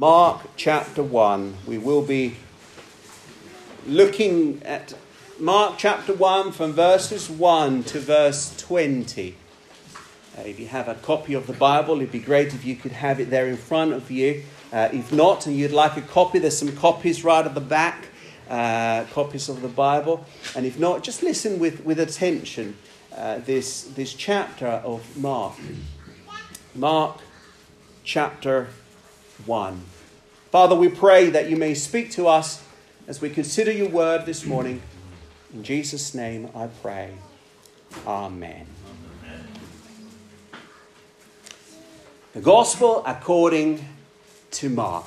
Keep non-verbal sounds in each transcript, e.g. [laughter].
Mark chapter 1. We will be looking at Mark chapter 1 from verses 1 to verse 20. Uh, if you have a copy of the Bible, it'd be great if you could have it there in front of you. Uh, if not, and you'd like a copy, there's some copies right at the back, uh, copies of the Bible. And if not, just listen with, with attention uh, this, this chapter of Mark. Mark chapter 1. Father, we pray that you may speak to us as we consider your word this morning. In Jesus' name I pray. Amen. The Gospel according to Mark.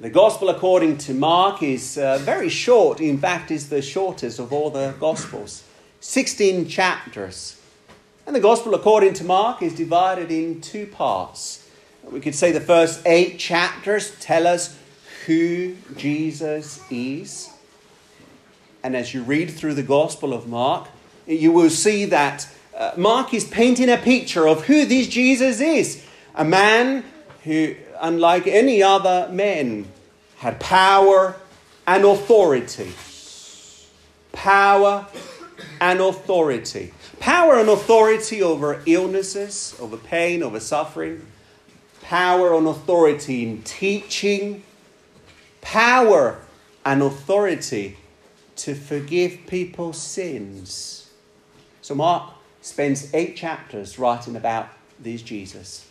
The Gospel according to Mark is uh, very short. In fact, is the shortest of all the Gospels. 16 chapters. And the Gospel according to Mark is divided in two parts. We could say the first eight chapters tell us who Jesus is. And as you read through the Gospel of Mark, you will see that uh, Mark is painting a picture of who this Jesus is. A man who, unlike any other men, had power and authority. Power and authority. Power and authority over illnesses, over pain, over suffering. Power and authority in teaching. Power and authority to forgive people's sins. So Mark spends eight chapters writing about this Jesus.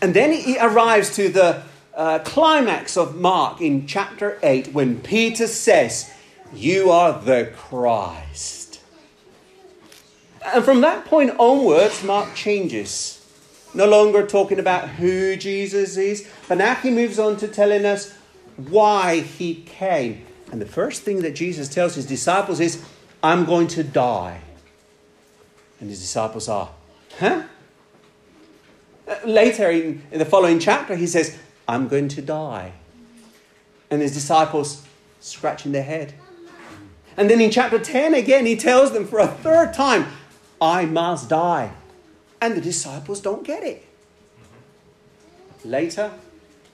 And then he arrives to the uh, climax of Mark in chapter 8 when Peter says, You are the Christ. And from that point onwards, Mark changes. No longer talking about who Jesus is, but now he moves on to telling us why he came. And the first thing that Jesus tells his disciples is, I'm going to die. And his disciples are, huh? Uh, later in, in the following chapter, he says, I'm going to die. And his disciples scratching their head. And then in chapter 10 again, he tells them for a third time, I must die. And the disciples don't get it. Later,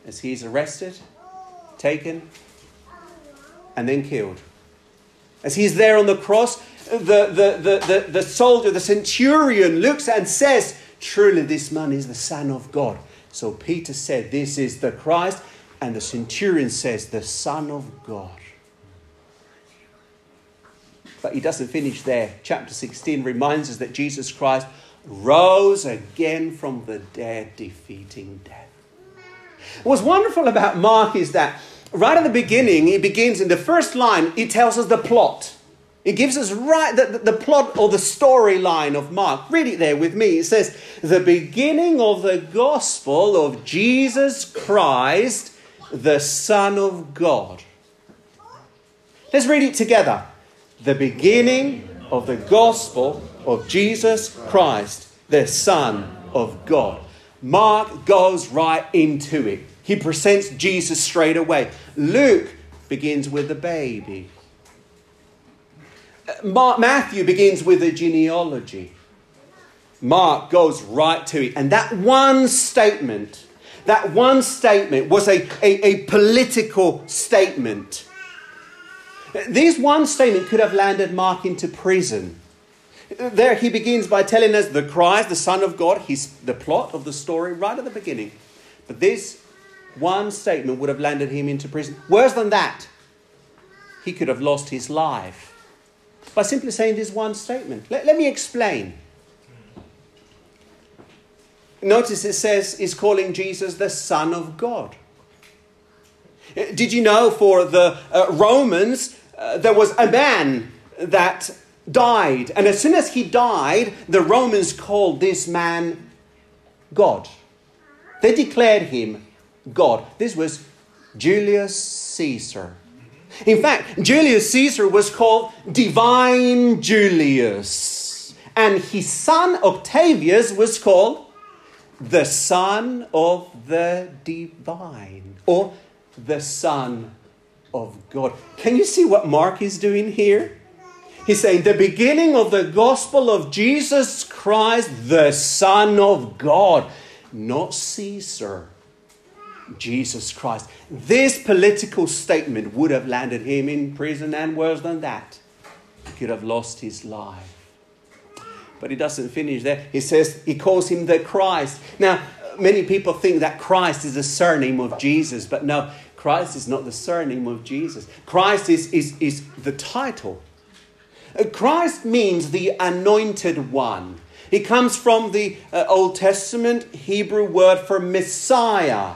as he's arrested, taken, and then killed. As he's there on the cross, the, the, the, the, the soldier, the centurion, looks and says, Truly, this man is the Son of God. So Peter said, This is the Christ. And the centurion says, The Son of God. But he doesn't finish there. Chapter 16 reminds us that Jesus Christ rose again from the dead, defeating death. What's wonderful about Mark is that right at the beginning, he begins in the first line, he tells us the plot. It gives us right the, the, the plot or the storyline of Mark. Read it there with me. It says, The beginning of the gospel of Jesus Christ, the Son of God. Let's read it together the beginning of the gospel of Jesus Christ, the Son of God. Mark goes right into it. He presents Jesus straight away. Luke begins with the baby. Mark, Matthew begins with the genealogy. Mark goes right to it. And that one statement, that one statement was a, a, a political statement. This one statement could have landed Mark into prison. There he begins by telling us the Christ, the Son of God, he's the plot of the story right at the beginning. But this one statement would have landed him into prison. Worse than that, he could have lost his life by simply saying this one statement. Let, let me explain. Notice it says he's calling Jesus the Son of God. Did you know for the uh, Romans, uh, there was a man that died. And as soon as he died, the Romans called this man God. They declared him God. This was Julius Caesar. In fact, Julius Caesar was called Divine Julius. And his son Octavius was called the Son of the Divine, or the Son of God. Can you see what Mark is doing here? He's saying the beginning of the gospel of Jesus Christ, the Son of God, not Caesar, Jesus Christ. This political statement would have landed him in prison and worse than that. He could have lost his life. But he doesn't finish there. He says, he calls him the Christ. Now, many people think that Christ is a surname of Jesus, but no, Christ is not the surname of Jesus. Christ is, is, is the title. Uh, Christ means the anointed one. He comes from the uh, Old Testament Hebrew word for Messiah.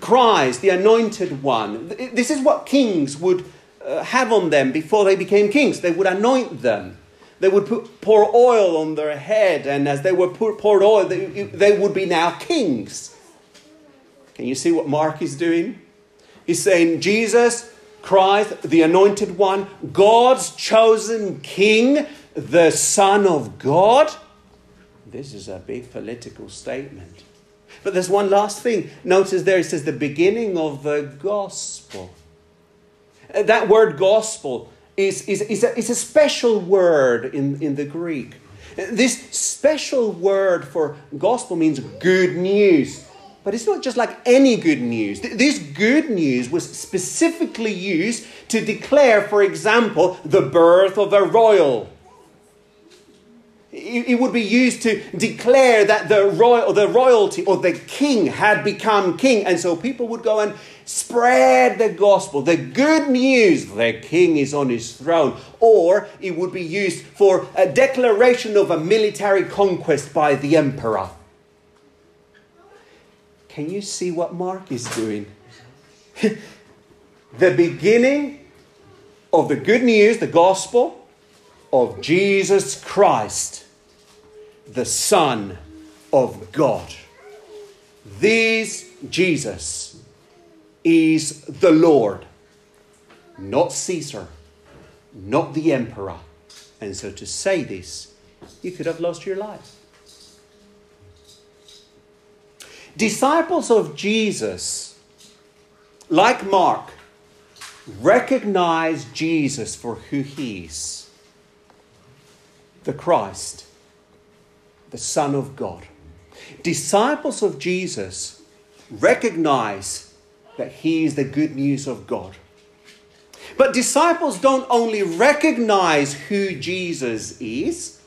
Christ, the anointed one. This is what kings would uh, have on them before they became kings. They would anoint them. They would put, pour oil on their head, and as they were poured oil, they, they would be now kings. Can you see what Mark is doing? He's saying, Jesus, Christ, the anointed one, God's chosen king, the Son of God. This is a big political statement. But there's one last thing. Notice there it says the beginning of the gospel. Uh, that word gospel is, is, is, a, is a special word in, in the Greek. This special word for gospel means good news. But it's not just like any good news. This good news was specifically used to declare, for example, the birth of a royal it would be used to declare that the, royal, the royalty or the king had become king. And so people would go and spread the gospel, the good news, the king is on his throne. Or it would be used for a declaration of a military conquest by the emperor. Can you see what Mark is doing? [laughs] the beginning of the good news, the gospel of Jesus Christ the Son of God. This Jesus is the Lord, not Caesar, not the emperor. And so to say this, you could have lost your life. Disciples of Jesus, like Mark, recognize Jesus for who he is the Christ the Son of God. Disciples of Jesus recognize that He is the good news of God. But disciples don't only recognize who Jesus is,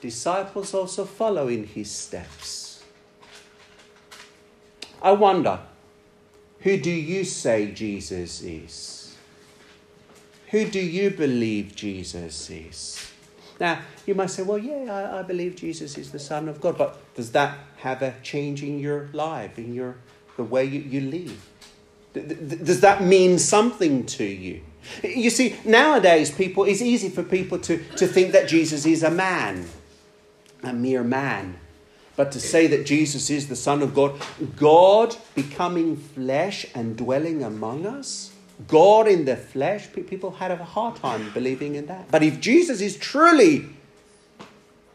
disciples also follow in His steps. I wonder, who do you say Jesus is? Who do you believe Jesus is? Now, you might say, well, yeah, I, I, believe Jesus is the Son of God, but does that have a change in your life, in your the way you, you live? Does that mean something to you? You see, nowadays, people it's easy for people to, to think that Jesus is a man, a mere man. But to say that Jesus is the Son of God, God becoming flesh and dwelling among us, God in the flesh, people had a hard time believing in that. But if Jesus is truly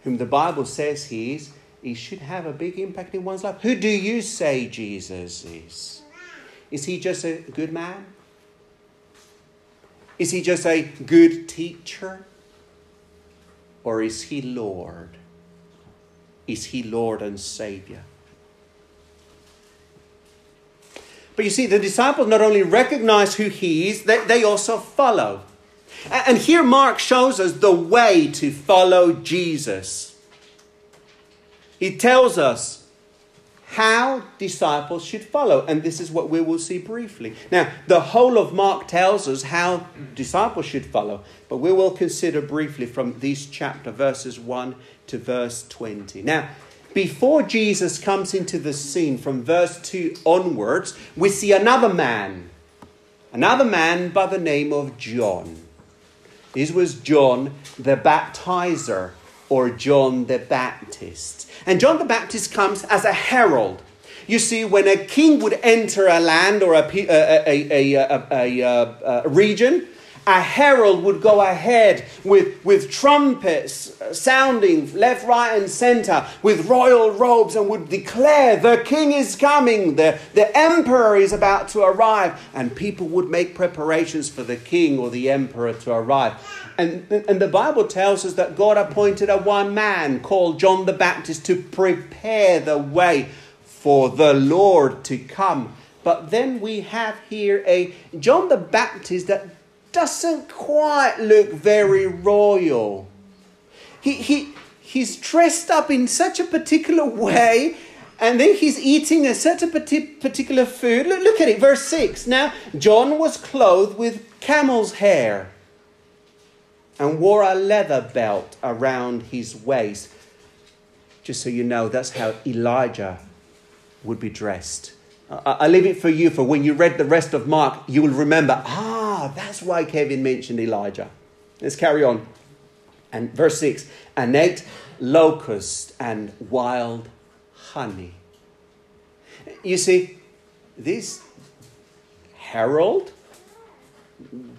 whom the Bible says he is, he should have a big impact in one's life. Who do you say Jesus is? Is he just a good man? Is he just a good teacher? Or is he Lord? Is he Lord and Savior? But you see, the disciples not only recognize who he is, they, also follow. And here Mark shows us the way to follow Jesus. He tells us how disciples should follow, and this is what we will see briefly. Now, the whole of Mark tells us how disciples should follow, but we will consider briefly from this chapter, verses 1 to verse 20. Now, before Jesus comes into the scene from verse 2 onwards, we see another man, another man by the name of John. This was John the baptizer or John the Baptist. And John the Baptist comes as a herald. You see, when a king would enter a land or a, a, a, a region, a herald would go ahead with, with trumpets uh, sounding left, right, and center with royal robes and would declare, The king is coming, the, the emperor is about to arrive. And people would make preparations for the king or the emperor to arrive. And, and the Bible tells us that God appointed a one man called John the Baptist to prepare the way for the Lord to come. But then we have here a John the Baptist that doesn't quite look very royal. He, he, he's dressed up in such a particular way, and then he's eating a certain particular food. Look, look at it, verse 6. Now, John was clothed with camel's hair and wore a leather belt around his waist. Just so you know, that's how Elijah would be dressed. I, leave it for you for when you read the rest of Mark, you will remember, ah, Ah, that's why Kevin mentioned Elijah. Let's carry on. And verse 6 and ate locust and wild honey. You see, this herald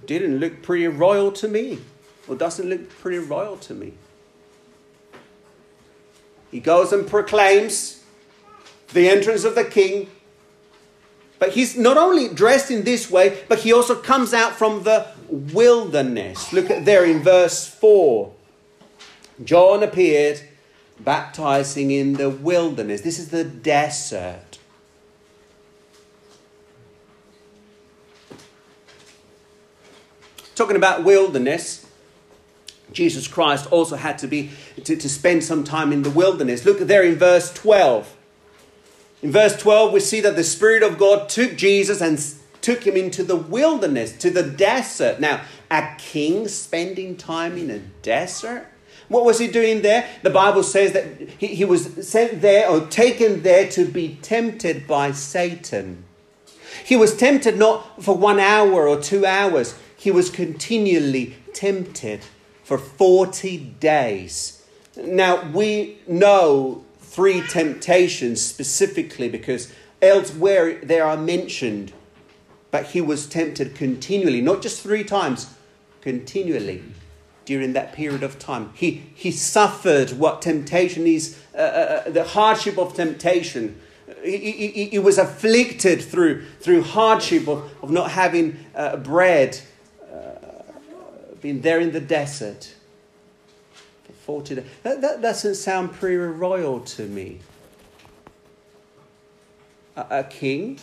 didn't look pretty royal to me, or doesn't look pretty royal to me. He goes and proclaims the entrance of the king. But he's not only dressed in this way, but he also comes out from the wilderness. Look at there in verse 4. John appeared baptizing in the wilderness. This is the desert. Talking about wilderness, Jesus Christ also had to be to, to spend some time in the wilderness. Look at there in verse 12. In verse 12, we see that the Spirit of God took Jesus and took him into the wilderness, to the desert. Now, a king spending time in a desert? What was he doing there? The Bible says that he, he was sent there or taken there to be tempted by Satan. He was tempted not for one hour or two hours, he was continually tempted for 40 days. Now, we know three temptations specifically because elsewhere they are mentioned, but he was tempted continually, not just three times, continually during that period of time. He, he suffered what temptation is, uh, uh, uh the hardship of temptation. He, he, he, was afflicted through, through hardship of, of not having uh, bread being there in the desert 40 days. That, that doesn't sound pre royal to me. A, a king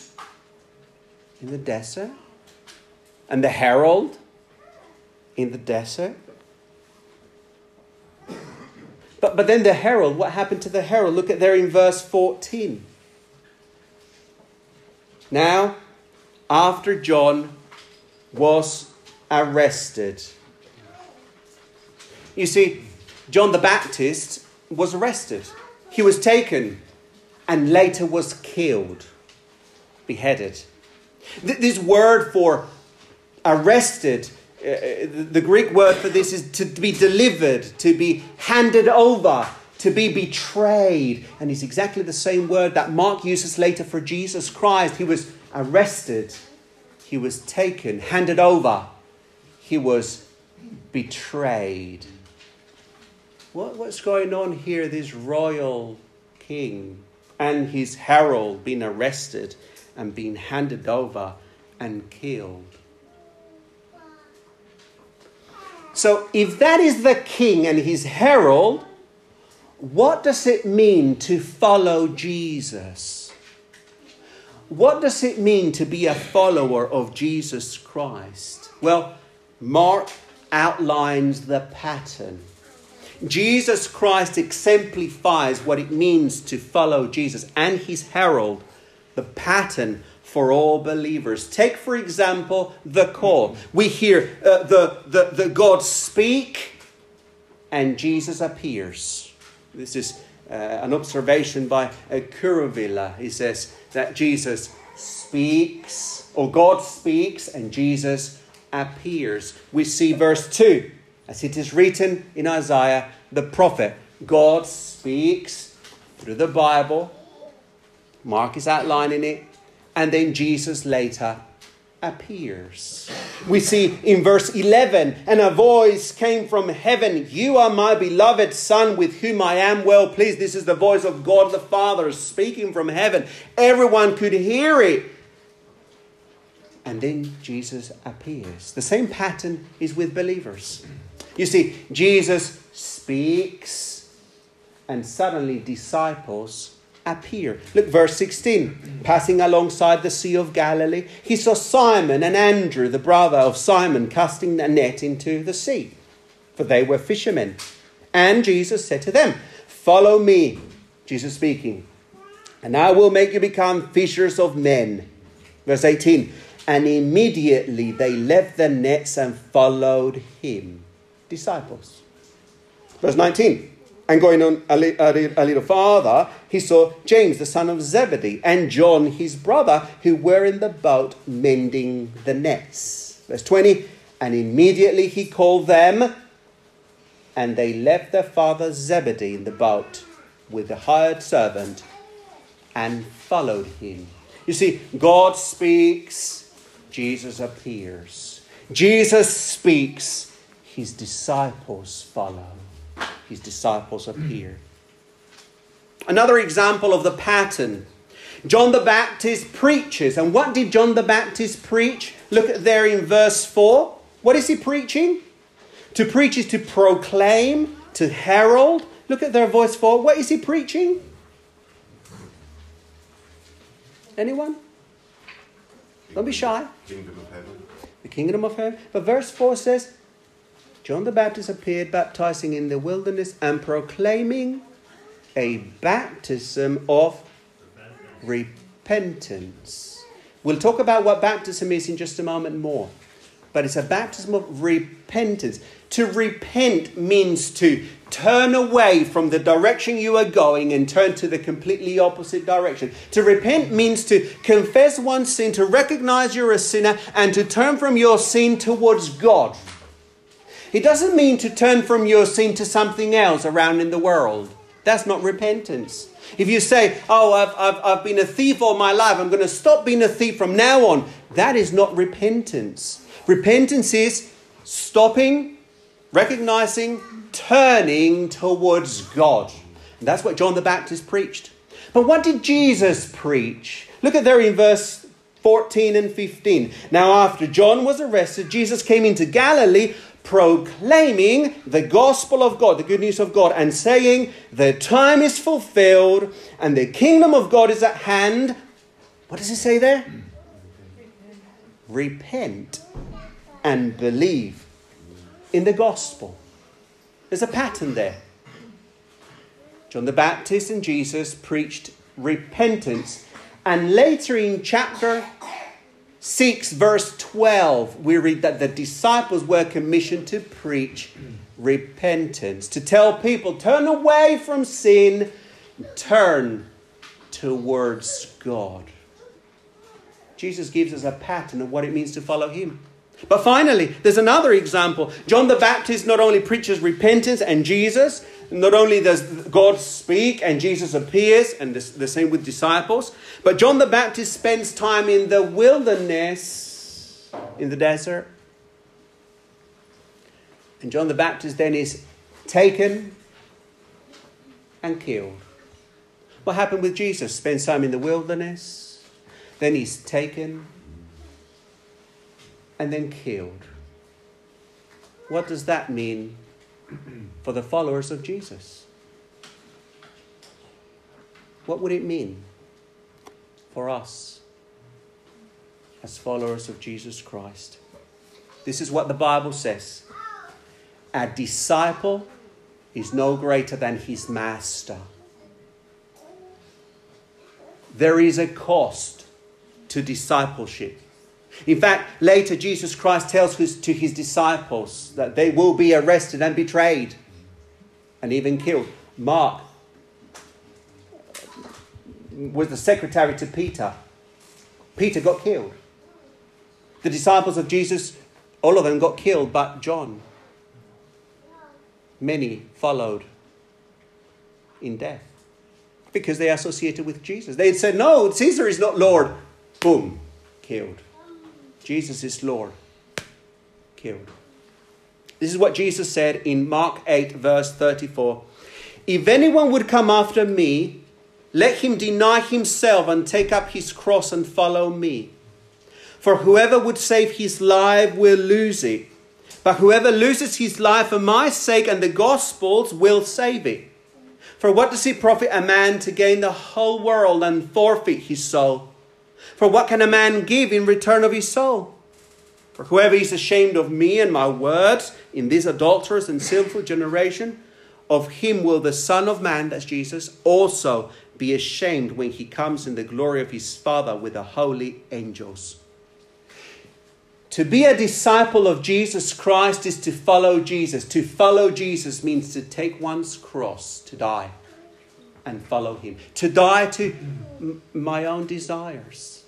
in the desert and the herald in the desert. But, but then the herald, what happened to the herald? Look at there in verse 14. Now, after John was arrested, you see, John the Baptist was arrested. He was taken and later was killed, beheaded. This word for arrested, uh, uh, the Greek word for this is to be delivered, to be handed over, to be betrayed. And it's exactly the same word that Mark uses later for Jesus Christ. He was arrested, he was taken, handed over, he was betrayed. What, what's going on here? This royal king and his herald being arrested and being handed over and killed. So, if that is the king and his herald, what does it mean to follow Jesus? What does it mean to be a follower of Jesus Christ? Well, Mark outlines the pattern. Jesus Christ exemplifies what it means to follow Jesus and his herald, the pattern for all believers. Take, for example, the call. We hear uh, the, the, the God speak and Jesus appears. This is uh, an observation by uh. He says that Jesus speaks, or God speaks, and Jesus appears. We see verse 2 as it is written in Isaiah, the prophet, God speaks through the Bible. Mark is outlining it. And then Jesus later appears. We see in verse 11, and a voice came from heaven You are my beloved Son, with whom I am well pleased. This is the voice of God the Father speaking from heaven. Everyone could hear it. And then Jesus appears. The same pattern is with believers. You see, Jesus speaks, and suddenly disciples appear. Look, verse 16. Passing alongside the Sea of Galilee, he saw Simon and Andrew, the brother of Simon, casting a net into the sea, for they were fishermen. And Jesus said to them, Follow me, Jesus speaking, and I will make you become fishers of men. Verse 18. And immediately they left their nets and followed him. Disciples. Verse 19. And going on a, li- a, li- a little farther, he saw James, the son of Zebedee, and John, his brother, who were in the boat mending the nets. Verse 20. And immediately he called them, and they left their father Zebedee in the boat with the hired servant and followed him. You see, God speaks, Jesus appears. Jesus speaks, his disciples follow. His disciples appear. Another example of the pattern. John the Baptist preaches. And what did John the Baptist preach? Look at there in verse 4. What is he preaching? To preach is to proclaim, to herald. Look at their voice 4. What is he preaching? Anyone? Don't be shy. Kingdom of heaven. The kingdom of heaven. But verse 4 says, John the Baptist appeared baptizing in the wilderness and proclaiming a baptism of repentance. We'll talk about what baptism is in just a moment more. But it's a baptism of repentance. To repent means to turn away from the direction you are going and turn to the completely opposite direction. To repent means to confess one's sin, to recognize you're a sinner, and to turn from your sin towards God. It doesn't mean to turn from your sin to something else around in the world. That's not repentance. If you say, Oh, I've, I've, I've been a thief all my life, I'm going to stop being a thief from now on, that is not repentance. Repentance is stopping, recognizing, turning towards God. And that's what John the Baptist preached. But what did Jesus preach? Look at there in verse 14 and 15. Now, after John was arrested, Jesus came into Galilee proclaiming the gospel of God, the good news of God, and saying, The time is fulfilled and the kingdom of God is at hand. What does he say there? Repent and believe in the gospel. There's a pattern there. John the Baptist and Jesus preached repentance. And later in chapter 6, verse 12, we read that the disciples were commissioned to preach repentance, to tell people, turn away from sin, turn towards God. Jesus gives us a pattern of what it means to follow Him. But finally, there's another example. John the Baptist not only preaches repentance and Jesus, not only does God speak and Jesus appears, and the same with disciples, but John the Baptist spends time in the wilderness, in the desert. And John the Baptist then is taken and killed. What happened with Jesus? Spends time in the wilderness, then he's taken and then killed. What does that mean [clears throat] for the followers of Jesus? What would it mean for us as followers of Jesus Christ? This is what the Bible says A disciple is no greater than his master. There is a cost to discipleship. In fact, later Jesus Christ tells his, to his disciples that they will be arrested and betrayed and even killed. Mark was the secretary to Peter. Peter got killed. The disciples of Jesus, all of them got killed, but John. Many followed in death because they associated with Jesus. They said, No, Caesar is not Lord. Boom, killed. Jesus is Lord. Killed. This is what Jesus said in Mark 8, verse 34. If anyone would come after me, let him deny himself and take up his cross and follow me. For whoever would save his life will lose it. But whoever loses his life for my sake and the gospel's will save it. For what does it profit a man to gain the whole world and forfeit his soul? For what can a man give in return of his soul? For whoever is ashamed of me and my words in this adulterous and sinful generation, of him will the Son of Man, that's Jesus, also be ashamed when he comes in the glory of his Father with the holy angels. To be a disciple of Jesus Christ is to follow Jesus. To follow Jesus means to take one's cross, to die, and follow him. To die to my own desires.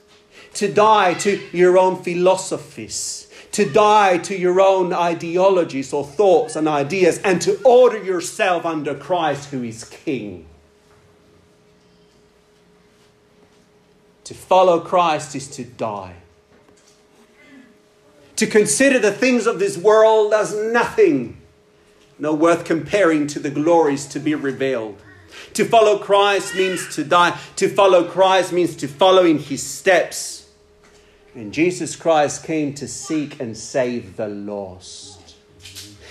To die to your own philosophies. To die to your own ideologies or thoughts and ideas. And to order yourself under Christ, who is King. To follow Christ is to die to consider the things of this world as nothing, no worth comparing to the glories to be revealed. To follow Christ means to die. To follow Christ means to follow in his steps. And Jesus Christ came to seek and save the lost.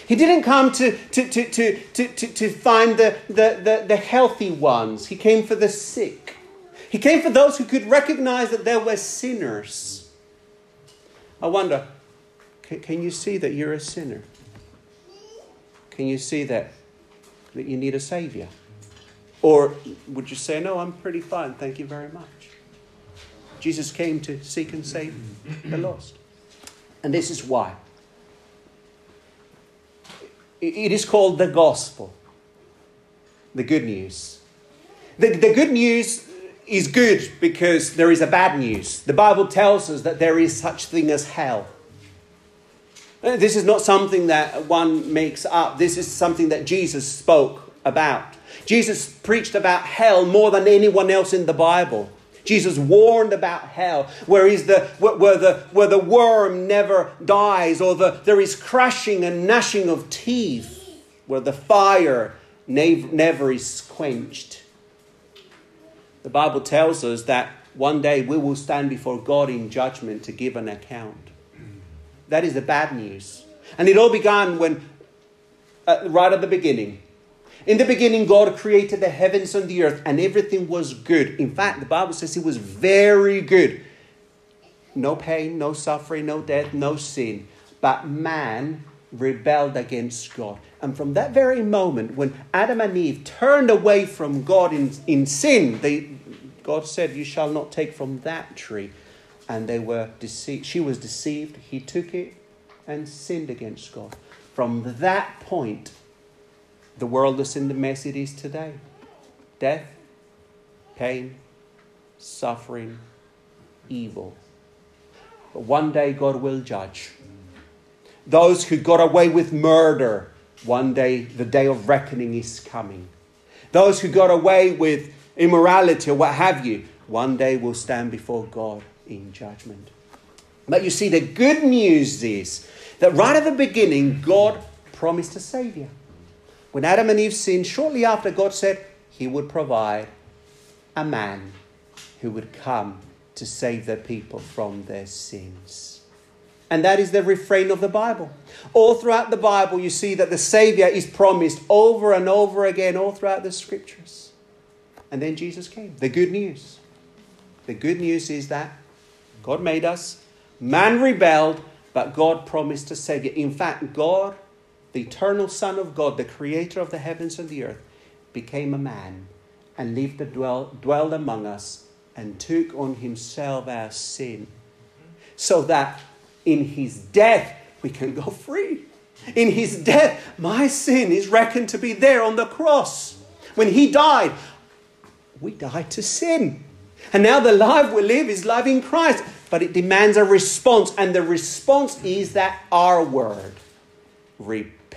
He didn't come to, to, to, to, to, to, to find the, the, the, the healthy ones, he came for the sick. He came for those who could recognize that there were sinners. I wonder, can, can you see that you're a sinner? Can you see that, that you need a Savior? Or would you say, No, I'm pretty fine, thank you very much? Jesus came to seek and save the lost. And this is why. It is called the gospel, the good news. The, the good news is good because there is a bad news. The Bible tells us that there is such thing as hell. This is not something that one makes up. This is something that Jesus spoke about. Jesus preached about hell more than anyone else in the Bible. Jesus warned about hell, where, is the, where, the, where the worm never dies, or the, there is crashing and gnashing of teeth, where the fire never is quenched. The Bible tells us that one day we will stand before God in judgment to give an account. That is the bad news. And it all began when, uh, right at the beginning. In the beginning, God created the heavens and the earth, and everything was good. In fact, the Bible says it was very good. No pain, no suffering, no death, no sin. But man rebelled against God. And from that very moment, when Adam and Eve turned away from God in, in sin, they, God said, You shall not take from that tree and they were deceived. She was deceived. He took it and sinned against God. From that point, the world is in the mess it is today death, pain, suffering, evil. But one day God will judge. Those who got away with murder, one day the day of reckoning is coming. Those who got away with immorality or what have you, one day will stand before God in judgment. But you see, the good news is that right at the beginning, God promised a Savior. When Adam and Eve sinned, shortly after, God said He would provide a man who would come to save the people from their sins. And that is the refrain of the Bible. All throughout the Bible, you see that the Savior is promised over and over again, all throughout the scriptures. And then Jesus came. The good news. The good news is that God made us. Man rebelled, but God promised a Savior. In fact, God, the eternal Son of God, the creator of the heavens and the earth, became a man and lived and dwell, dwelled among us and took on himself our sin so that in his death we can go free. In his death, my sin is reckoned to be there on the cross. When he died, we died to sin. And now the life we live is life in Christ. But it demands a response. And the response is that our word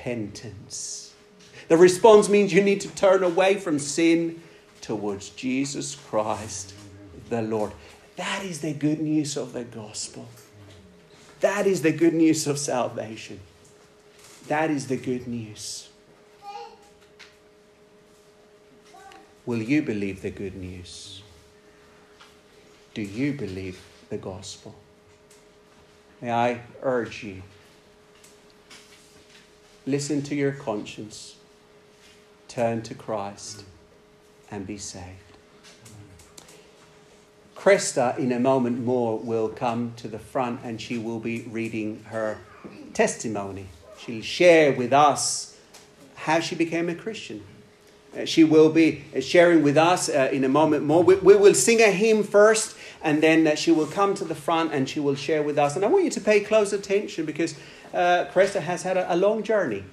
repentance. The response means you need to turn away from sin towards Jesus Christ, the Lord. That is the good news of the gospel. That is the good news of salvation. That is the good news. Will you believe the good news? Do you believe the gospel? May I urge you listen to your conscience, turn to Christ, and be saved. Cresta, in a moment more, will come to the front and she will be reading her testimony. She'll share with us how she became a Christian. Uh, she will be sharing with us uh, in a moment more. We, we, will sing a hymn first, and then uh, she will come to the front and she will share with us. And I want you to pay close attention because uh, Cresta has had a, a long journey.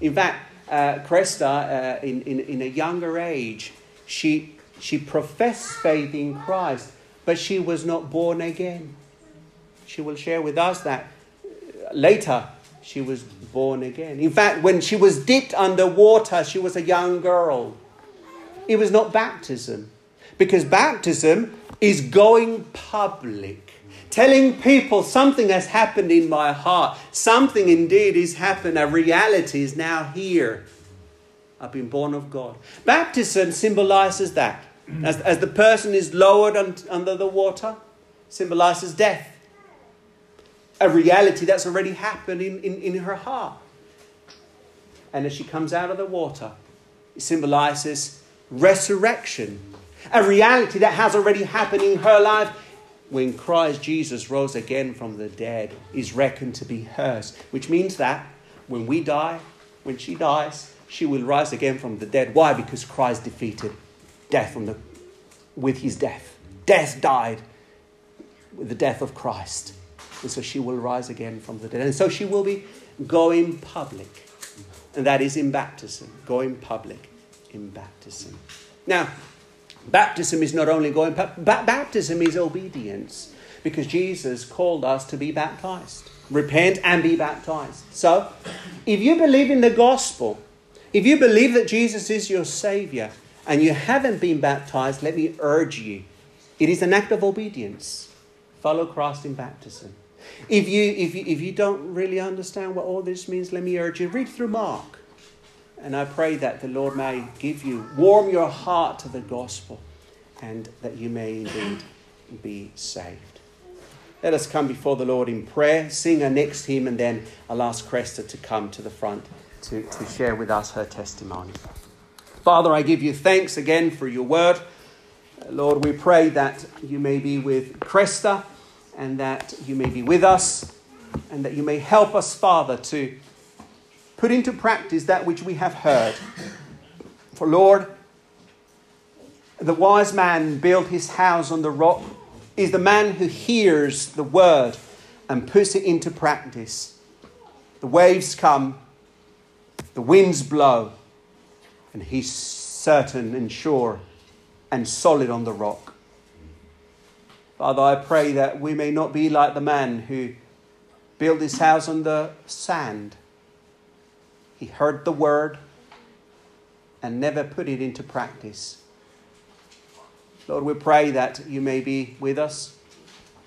In fact, uh, Cresta, uh, in, in, in a younger age, she, she professed faith in Christ, but she was not born again. She will share with us that later she was born again. In fact, when she was dipped under water, she was a young girl. It was not baptism, because baptism is going public, telling people something has happened in my heart. Something indeed has happened. A reality is now here. I've been born of God. Baptism symbolizes that. As, as the person is lowered un, under the water, symbolizes death a reality that's already happened in, in, in her heart. And as she comes out of the water, it symbolizes resurrection, a reality that has already happened in her life when Christ Jesus rose again from the dead is reckoned to be hers, which means that when we die, when she dies, she will rise again from the dead. Why? Because Christ defeated death the, with his death. Death died with the death of Christ. And so she will rise again from the dead. And so she will be going public. And that is in baptism, going public in baptism. Now, baptism is not only going, ba- baptism is obedience because Jesus called us to be baptized. Repent and be baptized. So, if you believe in the gospel, if you believe that Jesus is your Savior and you haven't been baptized, let me urge you. It is an act of obedience. Follow Christ in baptism. If you, if, you, if you don't really understand what all this means, let me urge you read through Mark. And I pray that the Lord may give you, warm your heart to the gospel, and that you may indeed be saved. Let us come before the Lord in prayer, sing our next hymn, and then I'll ask Cresta to come to the front to, to share with us her testimony. Father, I give you thanks again for your word. Lord, we pray that you may be with Cresta and that you may be with us and that you may help us, Father, to put into practice that which we have heard. For Lord, the wise man built his house on the rock is the man who hears the word and puts it into practice. The waves come, the winds blow, and he's certain and sure and solid on the rock. Father, I pray that we may not be like the man who built his house on the sand. He heard the word and never put it into practice. Lord, we pray that you may be with us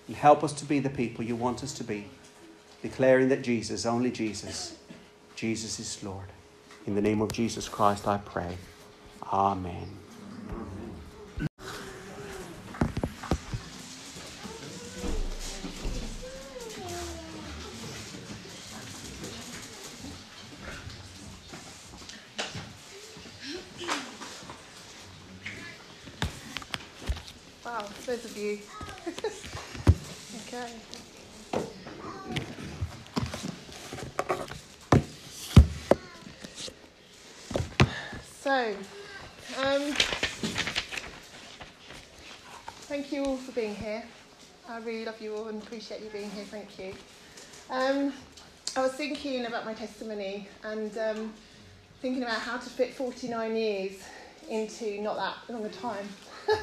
and help us to be the people you want us to be, declaring that Jesus, only Jesus, Jesus is Lord. In the name of Jesus Christ, I pray. Amen. those of you. okay. So, um, thank you all for being here. I really love you all and appreciate you being here. Thank you. Um, I was thinking about my testimony and um, thinking about how to fit 49 years into not that long a time. [laughs]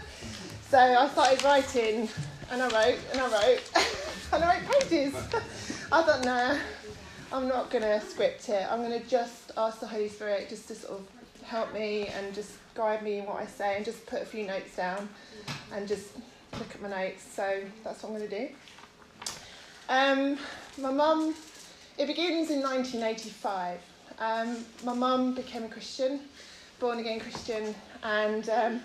So I started writing, and I wrote, and I wrote, [laughs] and I wrote pages. [laughs] I thought, no, I'm not going to script it. I'm going to just ask the Holy Spirit just to sort of help me and just guide me in what I say, and just put a few notes down, and just look at my notes. So that's what I'm going to do. Um, my mum, it begins in 1985. Um, my mum became a Christian, born again Christian, and um,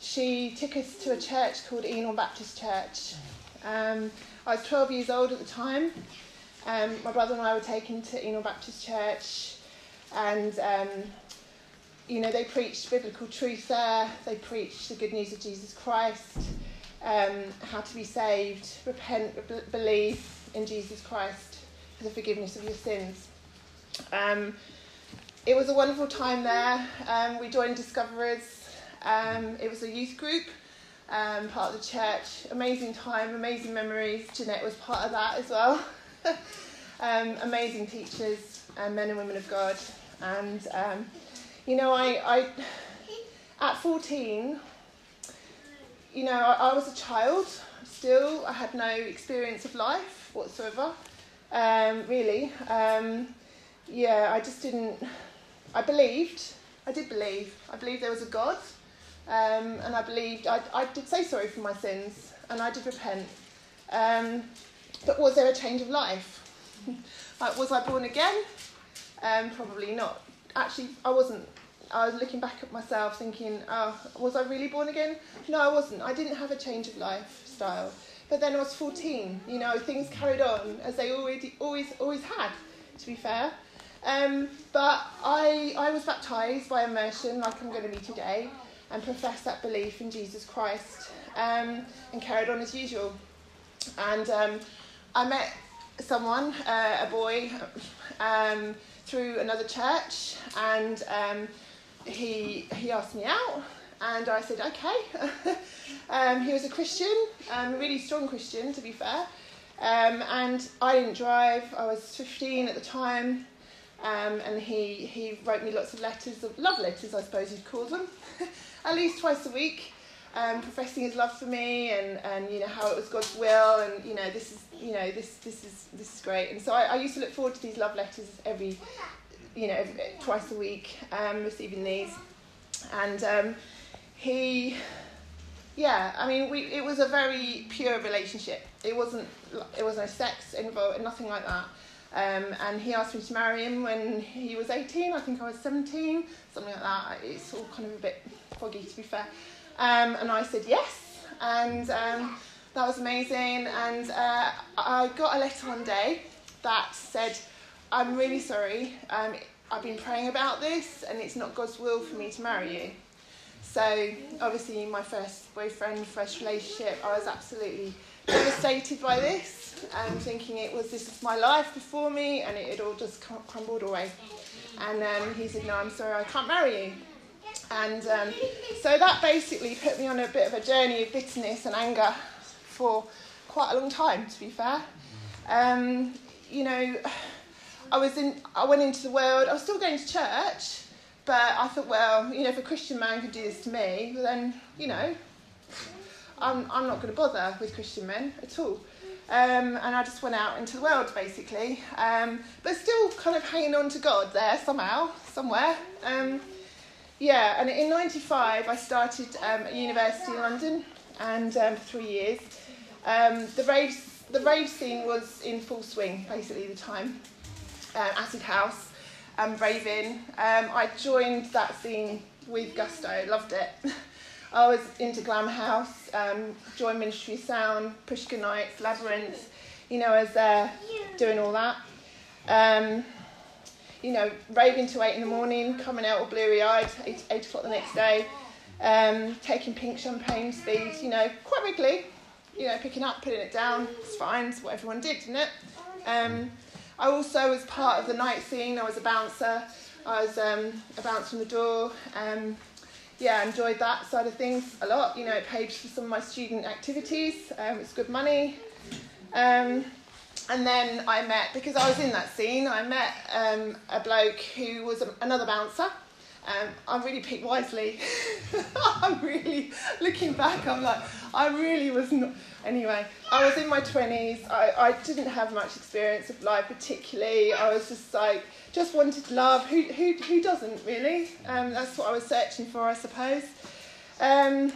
she took us to a church called Enon Baptist Church. Um, I was 12 years old at the time. Um, my brother and I were taken to Enon Baptist Church, and um, you know, they preached biblical truth there. They preached the good news of Jesus Christ, um, how to be saved, repent, believe in Jesus Christ for the forgiveness of your sins. Um, it was a wonderful time there. Um, we joined Discoverers. Um, it was a youth group, um, part of the church. Amazing time, amazing memories. Jeanette was part of that as well. [laughs] Um, amazing teachers and men and women of God. And you know, I, I at 14, you know, I, I, was a child still. I had no experience of life whatsoever, um, really. Um, yeah, I just didn't. I believed. I did believe. I believed there was a God, um, and I believed. I, I did say sorry for my sins, and I did repent. Um, but was there a change of life? [laughs] like, was I born again? Um, probably not actually, I wasn't. I was looking back at myself thinking, oh, was I really born again? No, I wasn't. I didn't have a change of lifestyle. But then I was 14. You know, things carried on as they already, always, always had, to be fair. Um, but I, I was baptised by immersion, like I'm going to be today, and professed that belief in Jesus Christ um, and carried on as usual. And um, I met someone, uh, a boy, um, through another church, and um, he he asked me out, and I said okay. [laughs] um, he was a Christian, um, a really strong Christian, to be fair. Um, and I didn't drive. I was 15 at the time, um, and he he wrote me lots of letters, of love letters, I suppose you'd call them, [laughs] at least twice a week. Um, professing his love for me and, and you know how it was God's will and you know this is you know this this is this is great and so I, I used to look forward to these love letters every you know twice a week um, receiving these. And um, he yeah I mean we it was a very pure relationship. It wasn't it was no sex involved nothing like that. Um, and he asked me to marry him when he was 18 I think I was 17 something like that. It's all kind of a bit foggy to be fair. Um, and I said yes, and um, that was amazing. And uh, I got a letter one day that said, I'm really sorry, um, I've been praying about this, and it's not God's will for me to marry you. So, obviously, my first boyfriend, first relationship, I was absolutely devastated by this, and thinking it was this was my life before me, and it had all just crumbled away. And um, he said, No, I'm sorry, I can't marry you. And um, so that basically put me on a bit of a journey of bitterness and anger for quite a long time, to be fair. Um, you know, I was in, I went into the world, I was still going to church, but I thought, well, you know, if a Christian man could do this to me, then, you know, I'm, I'm not going to bother with Christian men at all. Um, and I just went out into the world basically, um, but still kind of hanging on to God there somehow, somewhere. Um, yeah, and in '95 I started um, at university in London, and um, for three years, um, the rave the rave scene was in full swing basically at the time. Uh, acid house, and raving. Um, I joined that scene with gusto, loved it. [laughs] I was into glam house, um, joined Ministry Sound, Pushca Nights, Labyrinth. You know, as uh, doing all that. Um, you know, raving to eight in the morning, coming out all bleary eyed, eight, eight o'clock the next day, um, taking pink champagne speed, you know, quite regularly, you know, picking up, putting it down, it's fine, it's what everyone did, didn't it? Um, I also was part of the night scene, I was a bouncer, I was um, a bouncer from the door. Um, yeah, enjoyed that side of things a lot. You know, it paid for some of my student activities. Um, it's good money. Um, and then I met, because I was in that scene, I met um, a bloke who was a, another bouncer. Um, I really picked wisely. [laughs] I'm really, looking back, I'm like, I really was not. Anyway, I was in my 20s. I, I didn't have much experience of life, particularly. I was just like, just wanted love. Who, who, who doesn't, really? Um, that's what I was searching for, I suppose. Um,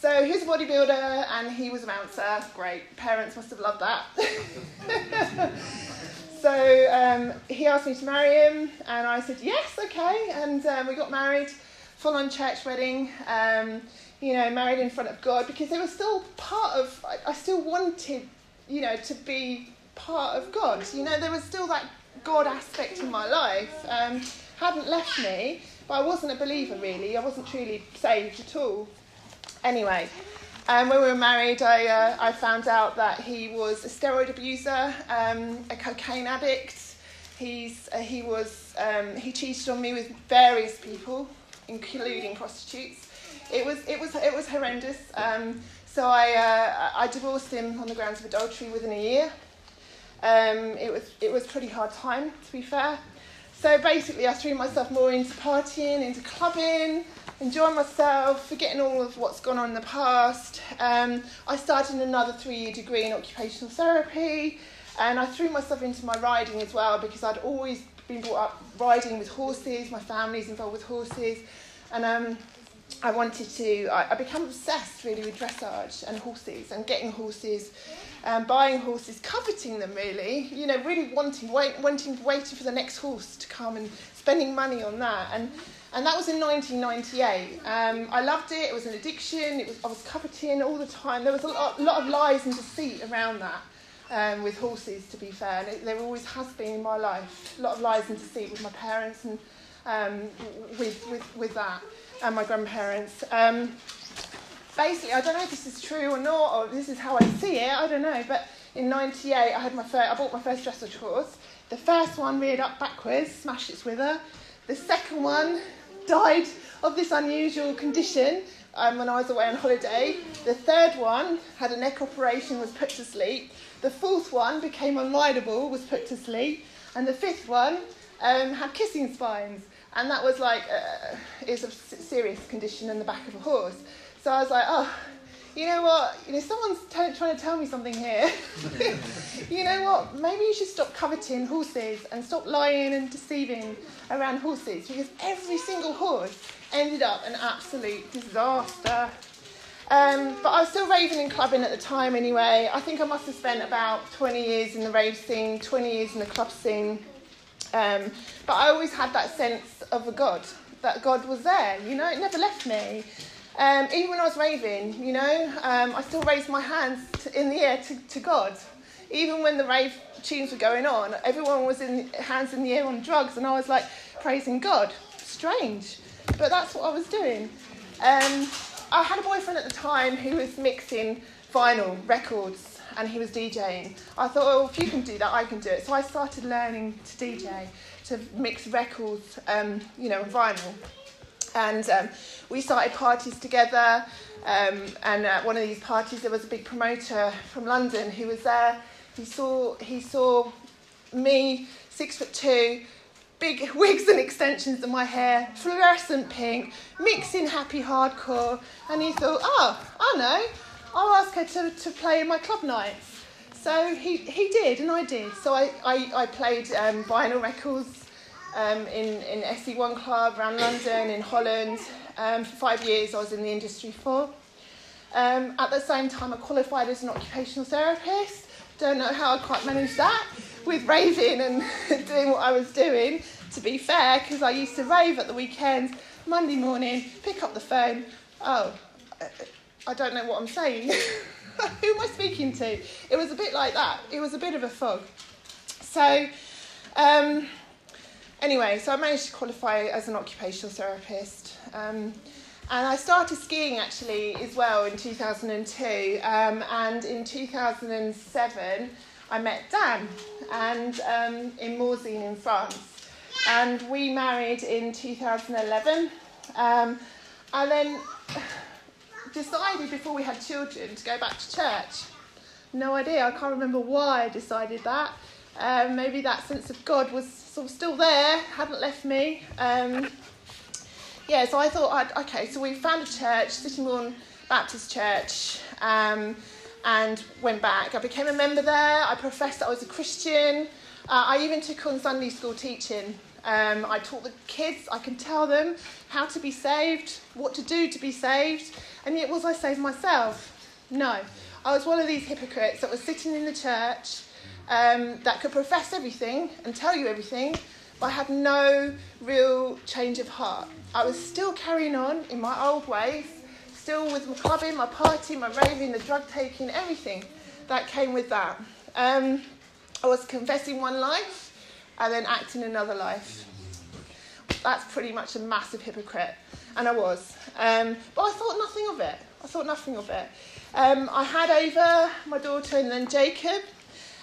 so he's a bodybuilder and he was a bouncer. Great. Parents must have loved that. [laughs] so um, he asked me to marry him and I said, yes, okay. And um, we got married, full on church wedding, um, you know, married in front of God because they were still part of, I, I still wanted, you know, to be part of God. You know, there was still that God aspect in my life. Um, hadn't left me, but I wasn't a believer really. I wasn't truly saved at all. Anyway, um, when we were married, I, uh, I found out that he was a steroid abuser, um, a cocaine addict. He's, uh, he, was, um, he cheated on me with various people, including prostitutes. It was, it was, it was horrendous. Um, so I, uh, I divorced him on the grounds of adultery within a year. Um, it, was, it was a pretty hard time, to be fair. So basically, I threw myself more into partying, into clubbing, enjoying myself, forgetting all of what's gone on in the past. Um, I started another three year degree in occupational therapy, and I threw myself into my riding as well because I'd always been brought up riding with horses, my family's involved with horses, and um, I wanted to, I, I became obsessed really with dressage and horses and getting horses um, buying horses, coveting them really, you know, really wanting, wait, wanting, waiting for the next horse to come and spending money on that. And, and that was in 1998. Um, I loved it. It was an addiction. It was, I was coveting all the time. There was a lot, lot of lies and deceit around that um, with horses, to be fair. And it, there always has been in my life. A lot of lies and deceit with my parents and um, with, with, with that and my grandparents. Um, basically, I don't know if this is true or not, or this is how I see it, I don't know, but in 98, I, had my first, I bought my first dressage horse. The first one reared up backwards, smashed its wither. The second one died of this unusual condition um, when I was away on holiday. The third one had a neck operation, was put to sleep. The fourth one became unrideable, was put to sleep. And the fifth one um, had kissing spines. And that was like, uh, is a serious condition in the back of a horse. So I was like, oh, you know what? You know, someone's t- trying to tell me something here. [laughs] you know what? Maybe you should stop coveting horses and stop lying and deceiving around horses because every single horse ended up an absolute disaster. Um, but I was still raving and clubbing at the time anyway. I think I must have spent about 20 years in the rave scene, 20 years in the club scene. Um, but I always had that sense of a God, that God was there, you know, it never left me. Um, even when I was raving, you know, um, I still raised my hands in the air to, to God. Even when the rave tunes were going on, everyone was in hands in the air on drugs, and I was like praising God. Strange, but that's what I was doing. Um, I had a boyfriend at the time who was mixing vinyl records and he was DJing. I thought, oh, if you can do that, I can do it. So I started learning to DJ, to mix records, um, you know, vinyl. And um, we started parties together. Um, and at one of these parties, there was a big promoter from London who was there. He saw, he saw me, six foot two, big [laughs] wigs and extensions in my hair, fluorescent pink, mixing happy hardcore. And he thought, oh, I know, I'll ask her to, to play in my club nights. So he, he did, and I did. So I, I, I played um, vinyl records um, in, in SE1 Club around London, in Holland. Um, for five years, I was in the industry for. Um, at the same time, I qualified as an occupational therapist. Don't know how I quite managed that with raving and [laughs] doing what I was doing, to be fair, because I used to rave at the weekends, Monday morning, pick up the phone. Oh, I don't know what I'm saying. [laughs] Who am I speaking to? It was a bit like that. It was a bit of a fog. So, um, anyway, so I managed to qualify as an occupational therapist. Um, and I started skiing actually as well in 2002. Um, and in 2007, I met Dan and um, in Morzine in France. And we married in 2011. Um, and then decided before we had children to go back to church. No idea. I can't remember why I decided that. Um, maybe that sense of God was sort of still there, hadn't left me. Um, yeah, so I thought, I'd, okay, so we found a church, Sittingbourne Baptist Church, um, and went back. I became a member there. I professed that I was a Christian. Uh, I even took on Sunday school teaching. Um, I taught the kids, I can tell them how to be saved, what to do to be saved, and yet was I saved myself? No. I was one of these hypocrites that was sitting in the church um, that could profess everything and tell you everything, but I had no real change of heart. I was still carrying on in my old ways, still with my clubbing, my party, my raving, the drug taking, everything that came with that. Um, I was confessing one life and then acting another life. that's pretty much a massive hypocrite. And I was. Um, but I thought nothing of it. I thought nothing of it. Um, I had over my daughter and then Jacob,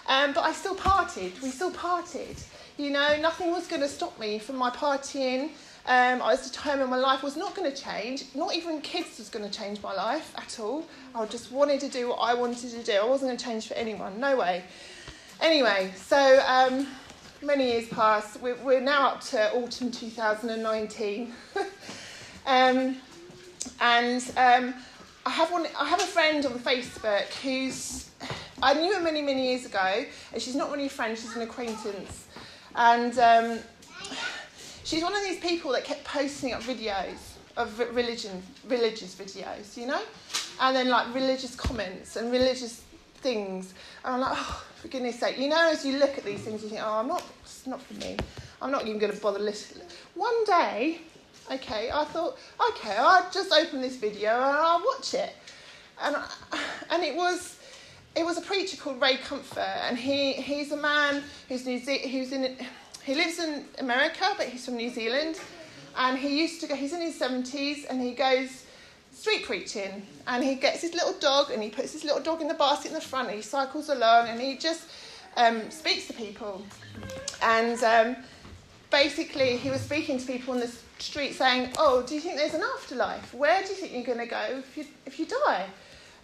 um, but I still partied. We still partied. You know, nothing was going to stop me from my partying. Um, I was determined my life was not going to change. Not even kids was going to change my life at all. I just wanted to do what I wanted to do. I wasn't going to change for anyone. No way. Anyway, so um, many years passed. We're, we're, now up to autumn 2019. [laughs] um, and um, I have one. I have a friend on Facebook who's I knew her many many years ago, and she's not really a friend. She's an acquaintance, and um, she's one of these people that kept posting up videos of religion, religious videos, you know, and then like religious comments and religious things. And I'm like, oh, for goodness sake, you know, as you look at these things, you think, oh, I'm not, it's not for me. I'm not even going to bother listening. One day, okay, I thought, okay, I'll just open this video and I'll watch it. And, and it was, it was a preacher called Ray Comfort, and he, he's a man who's, New Ze- who's in, he lives in America, but he's from New Zealand. And he used to go, he's in his 70s, and he goes street preaching. And he gets his little dog, and he puts his little dog in the basket in the front, and he cycles along, and he just um, speaks to people. And um, basically, he was speaking to people on the street saying, Oh, do you think there's an afterlife? Where do you think you're going to go if you, if you die?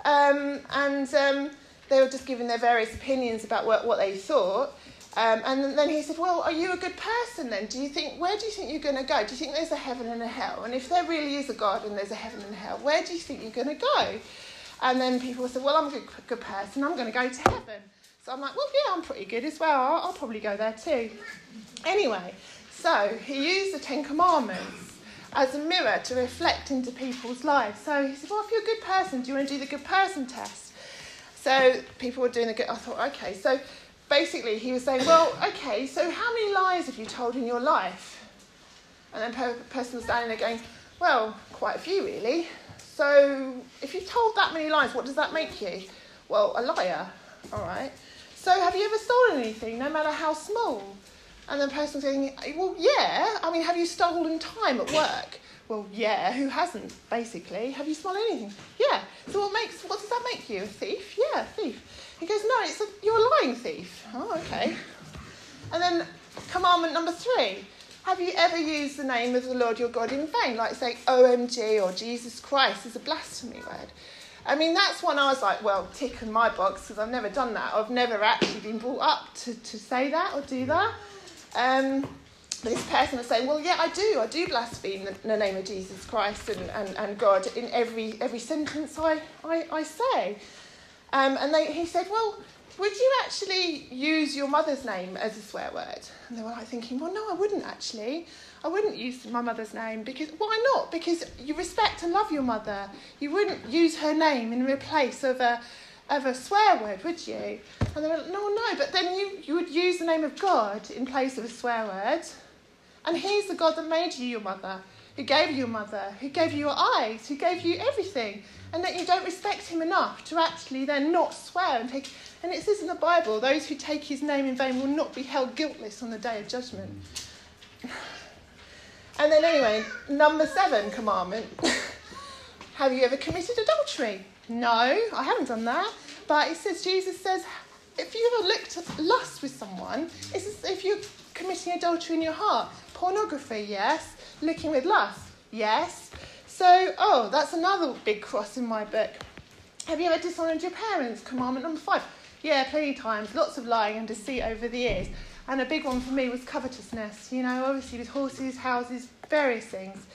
Um, and um, they were just giving their various opinions about what, what they thought. Um, and then he said, Well, are you a good person then? Do you think, where do you think you're going to go? Do you think there's a heaven and a hell? And if there really is a God and there's a heaven and a hell, where do you think you're going to go? And then people said, Well, I'm a good, good person, I'm going to go to heaven. So I'm like, Well, yeah, I'm pretty good as well. I'll, I'll probably go there too. Anyway, so he used the Ten Commandments as a mirror to reflect into people's lives. So he said, Well, if you're a good person, do you want to do the good person test? So people were doing the good. I thought, okay. So basically, he was saying, Well, okay, so how many lies have you told in your life? And then the person was standing there going, Well, quite a few, really. So if you've told that many lies, what does that make you? Well, a liar. All right. So have you ever stolen anything, no matter how small? And then the was going, well, yeah. I mean, have you stolen time at work? Well, yeah. Who hasn't, basically? Have you stolen anything? Yeah. So what makes, what does that make you? A thief? Yeah, a thief. He goes, no, it's a, you're a lying thief. Oh, okay. And then commandment number three. Have you ever used the name of the Lord your God in vain? Like say OMG or Jesus Christ is a blasphemy word. I mean, that's one I was like, well, tick in my box because I've never done that. I've never actually been brought up to, to say that or do that. Um, this person was saying, well, yeah, I do. I do blaspheme the, the name of Jesus Christ and, and, and God in every, every sentence I, I, I say. Um, and they, he said, well, would you actually use your mother's name as a swear word? And they were like thinking, well, no, I wouldn't actually. I wouldn't use my mother's name because why not? Because you respect and love your mother. You wouldn't use her name in replace of a of a swear word, would you? And they were like, no, no, but then you, you would use the name of God in place of a swear word. And He's the God that made you your mother, who gave you your mother, who gave you your eyes, who gave you everything. And that you don't respect Him enough to actually then not swear and take. And it says in the Bible, those who take His name in vain will not be held guiltless on the day of judgment. And then, anyway, number seven commandment [laughs] Have you ever committed adultery? No, I haven't done that. But it says, Jesus says, if you ever looked at lust with someone, it's as if you're committing adultery in your heart. Pornography, yes. Looking with lust, yes. So, oh, that's another big cross in my book. Have you ever dishonoured your parents? Commandment number five. Yeah, plenty of times. Lots of lying and deceit over the years. And a big one for me was covetousness. You know, obviously with horses, houses, various things.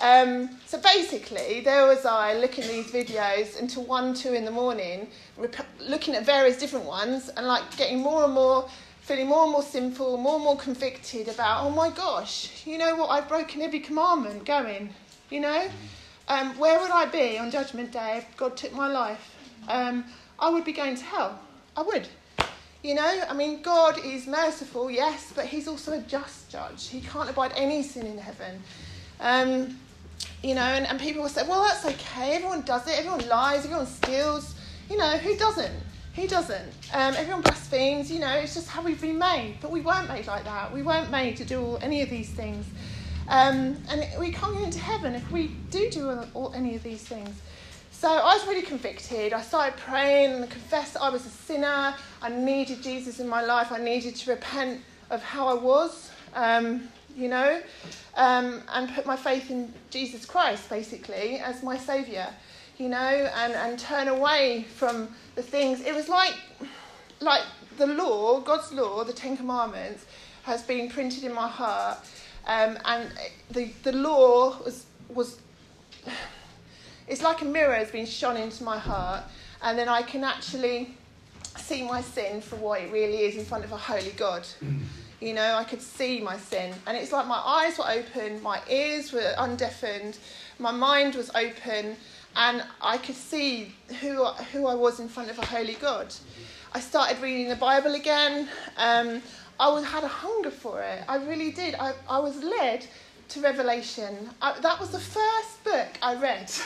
Um, so basically, there was I looking at these videos until one, two in the morning, rep- looking at various different ones, and like getting more and more, feeling more and more sinful, more and more convicted about, oh my gosh, you know what? I've broken every commandment. Going, you know, um, where would I be on Judgment Day if God took my life? Um, I would be going to hell. I would. You know, I mean, God is merciful, yes, but He's also a just judge. He can't abide any sin in heaven. Um, you know, and, and people will say, well, that's okay. Everyone does it. Everyone lies. Everyone steals. You know, who doesn't? Who doesn't? Um, everyone blasphemes. You know, it's just how we've been made. But we weren't made like that. We weren't made to do all, any of these things. Um, and we can't get into heaven if we do do all, all, any of these things. So I was really convicted. I started praying and confessed that I was a sinner. I needed Jesus in my life. I needed to repent of how I was, um, you know, um, and put my faith in Jesus Christ, basically, as my saviour, you know, and, and turn away from the things. It was like, like the law, God's law, the Ten Commandments, has been printed in my heart. Um, and the, the law was, was it's like a mirror has been shone into my heart, and then I can actually see my sin for what it really is in front of a holy God. You know, I could see my sin, and it's like my eyes were open, my ears were undeafened, my mind was open, and I could see who who I was in front of a holy God. I started reading the Bible again. Um, I was, had a hunger for it. I really did. I, I was led to Revelation. I, that was the first book I read. [laughs]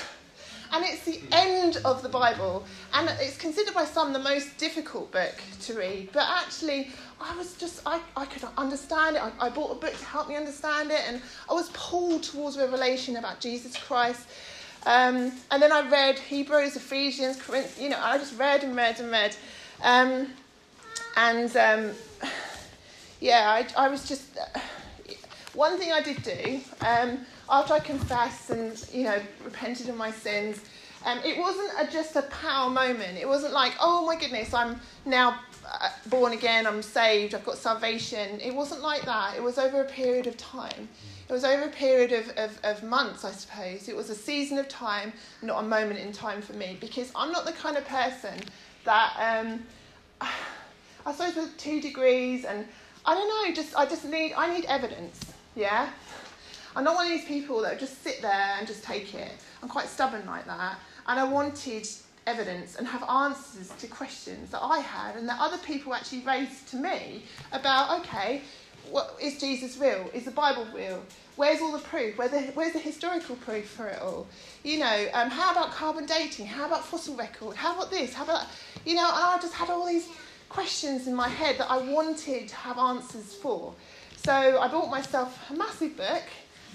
And it's the end of the Bible. And it's considered by some the most difficult book to read. But actually, I was just, I, I could understand it. I, I bought a book to help me understand it. And I was pulled towards Revelation about Jesus Christ. Um, and then I read Hebrews, Ephesians, Corinthians, you know, I just read and read and read. Um, and um, yeah, I, I was just. Uh, one thing I did do um, after I confessed and you know repented of my sins, um, it wasn't a, just a power moment. It wasn't like, oh my goodness, I'm now uh, born again, I'm saved, I've got salvation. It wasn't like that. It was over a period of time. It was over a period of, of, of months, I suppose. It was a season of time, not a moment in time for me, because I'm not the kind of person that, um, [sighs] I suppose, with two degrees and I don't know, just I just need I need evidence. Yeah? I'm not one of these people that just sit there and just take it. I'm quite stubborn like that. And I wanted evidence and have answers to questions that I had and that other people actually raised to me about, okay, what, is Jesus real? Is the Bible real? Where's all the proof? Where the, where's the historical proof for it all? You know, um, how about carbon dating? How about fossil record? How about this? How about, that? you know, I just had all these questions in my head that I wanted to have answers for. So I bought myself a massive book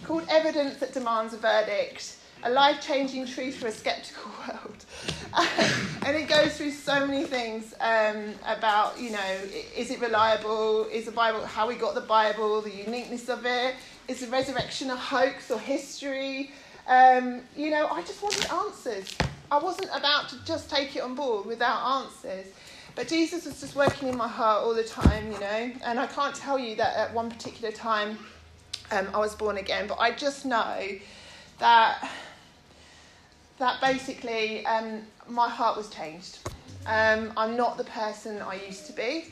called Evidence That Demands a Verdict A Life Changing Truth for a Skeptical [laughs] World. [laughs] and it goes through so many things um, about, you know, is it reliable? Is the Bible how we got the Bible, the uniqueness of it? Is the resurrection a hoax or history? Um, you know, I just wanted answers. I wasn't about to just take it on board without answers. But Jesus was just working in my heart all the time, you know. And I can't tell you that at one particular time um, I was born again, but I just know that that basically um, my heart was changed. Um, I'm not the person I used to be.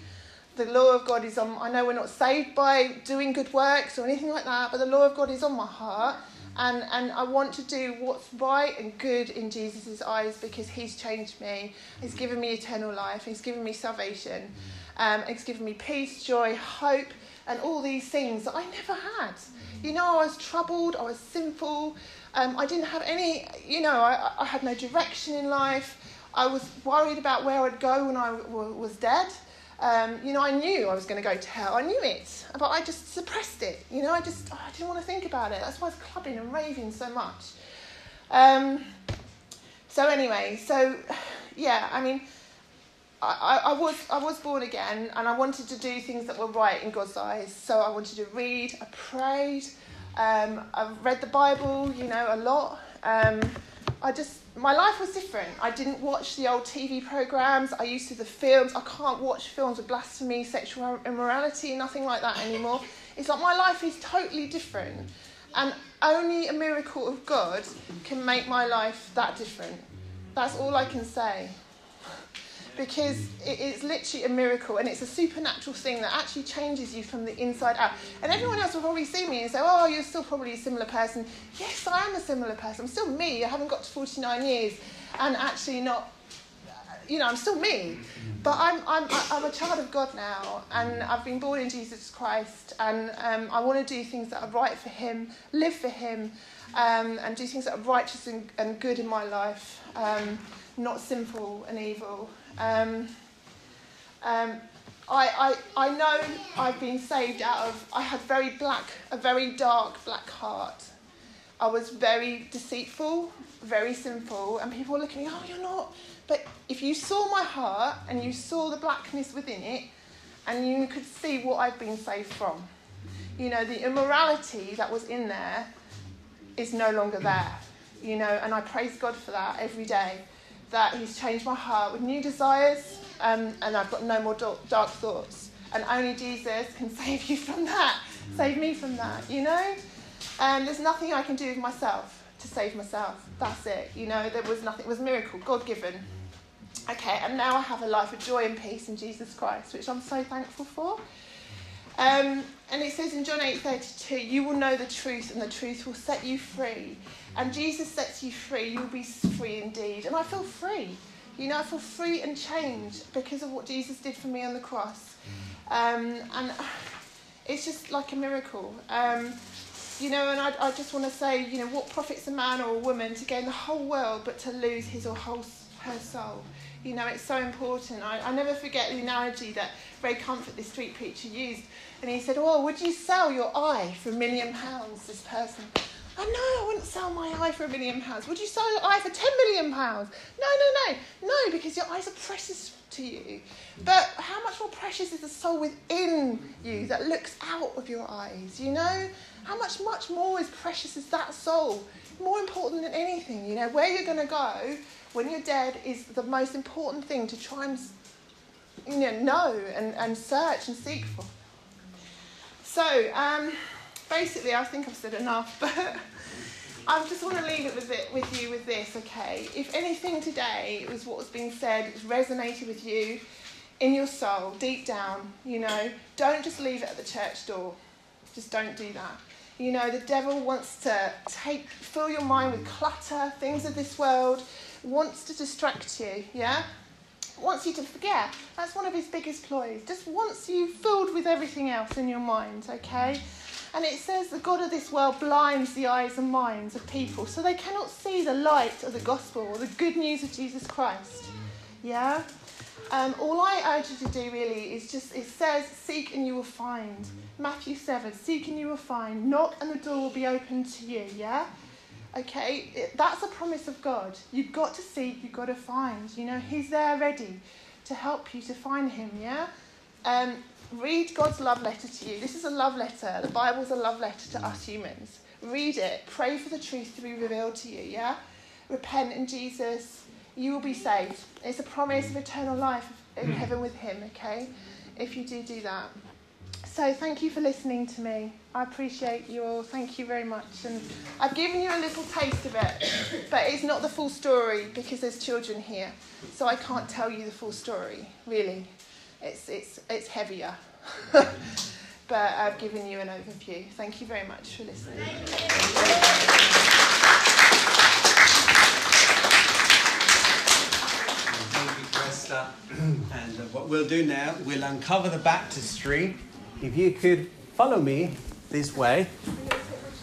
The law of God is on. I know we're not saved by doing good works or anything like that, but the law of God is on my heart and, and I want to do what's right and good in Jesus' eyes because He's changed me. He's given me eternal life. He's given me salvation. Um, he's given me peace, joy, hope, and all these things that I never had. You know, I was troubled, I was sinful, um, I didn't have any, you know, I, I had no direction in life. I was worried about where I'd go when I w- was dead. Um, you know, I knew I was going to go to hell. I knew it, but I just suppressed it. You know, I just oh, I didn't want to think about it. That's why I was clubbing and raving so much. Um, so anyway, so [sighs] yeah, I mean, I, I, was I was born again, and I wanted to do things that were right in God's eyes. So I wanted to read. I prayed. Um, I read the Bible, you know, a lot. Um, I just my life was different. I didn't watch the old TV programs. I used to the films. I can't watch films with blasphemy, sexual immorality, nothing like that anymore. It's like my life is totally different. And only a miracle of God can make my life that different. That's all I can say because it's literally a miracle and it's a supernatural thing that actually changes you from the inside out. And everyone else will probably see me and say, Oh, you're still probably a similar person. Yes, I am a similar person. I'm still me. I haven't got to 49 years and actually not, you know, I'm still me. But I'm, I'm, I'm a child of God now and I've been born in Jesus Christ and um, I want to do things that are right for Him, live for Him, um, and do things that are righteous and, and good in my life, um, not sinful and evil. Um, um, I, I, I know I've been saved out of, I had very black, a very dark black heart. I was very deceitful, very sinful, and people were looking at me, oh, you're not. But if you saw my heart and you saw the blackness within it, and you could see what I've been saved from, you know, the immorality that was in there is no longer there, you know, and I praise God for that every day, that He's changed my heart with new desires, um, and I've got no more dark thoughts. And only Jesus can [laughs] save you from that, save me from that, you know? And there's nothing I can do with myself to save myself. That's it. You know, there was nothing, it was a miracle, God given. Okay, and now I have a life of joy and peace in Jesus Christ, which I'm so thankful for. Um, and it says in John 8:32, you will know the truth, and the truth will set you free. And Jesus sets you free, you'll be free indeed. And I feel free. You know, I feel free and changed because of what Jesus did for me on the cross. Um, and [sighs] it's just like a miracle. Um, you know, and I, I just want to say, you know, what profits a man or a woman to gain the whole world but to lose his or whole, her soul? You know, it's so important. I, I never forget the analogy that Ray Comfort, the street preacher, used. And he said, Oh, would you sell your eye for a million pounds, this person? I know I wouldn't sell my eye for a million pounds. Would you sell your eye for 10 million pounds? No, no, no. No, because your eyes are precious to you. But how much more precious is the soul within you mm. that looks out of your eyes, you know? How much, much more is precious is that soul? More important than anything, you know? Where you're going to go when you're dead is the most important thing to try and you know, know and, and search and seek for. So, um, basically, I think I've said enough, [laughs] but I just want to leave it with, it with you with this, okay? If anything today was what was being said, resonated with you in your soul, deep down, you know, don't just leave it at the church door. Just don't do that. You know, the devil wants to take, fill your mind with clutter, things of this world, wants to distract you, yeah? Wants you to forget. That's one of his biggest ploys. Just wants you filled with everything else in your mind, okay? And it says the God of this world blinds the eyes and minds of people so they cannot see the light of the gospel or the good news of Jesus Christ. Yeah? Um, all I urge you to do really is just, it says, seek and you will find. Matthew 7, seek and you will find. Knock and the door will be opened to you, yeah? Okay, it, that's a promise of God. You've got to seek, you've got to find. You know, He's there ready to help you to find Him, yeah? Um, read God's love letter to you. This is a love letter. The Bible's a love letter to us humans. Read it. Pray for the truth to be revealed to you, yeah? Repent in Jesus. You will be saved. It's a promise of eternal life in heaven with Him, okay? If you do do that. So thank you for listening to me. I appreciate you all. Thank you very much. And I've given you a little taste of it, but it's not the full story because there's children here. So I can't tell you the full story, really. It's, it's, it's heavier. [laughs] but I've given you an overview. Thank you very much for listening. Thank you, Cresta. [clears throat] And uh, what we'll do now, we'll uncover the baptistry if you could follow me this way.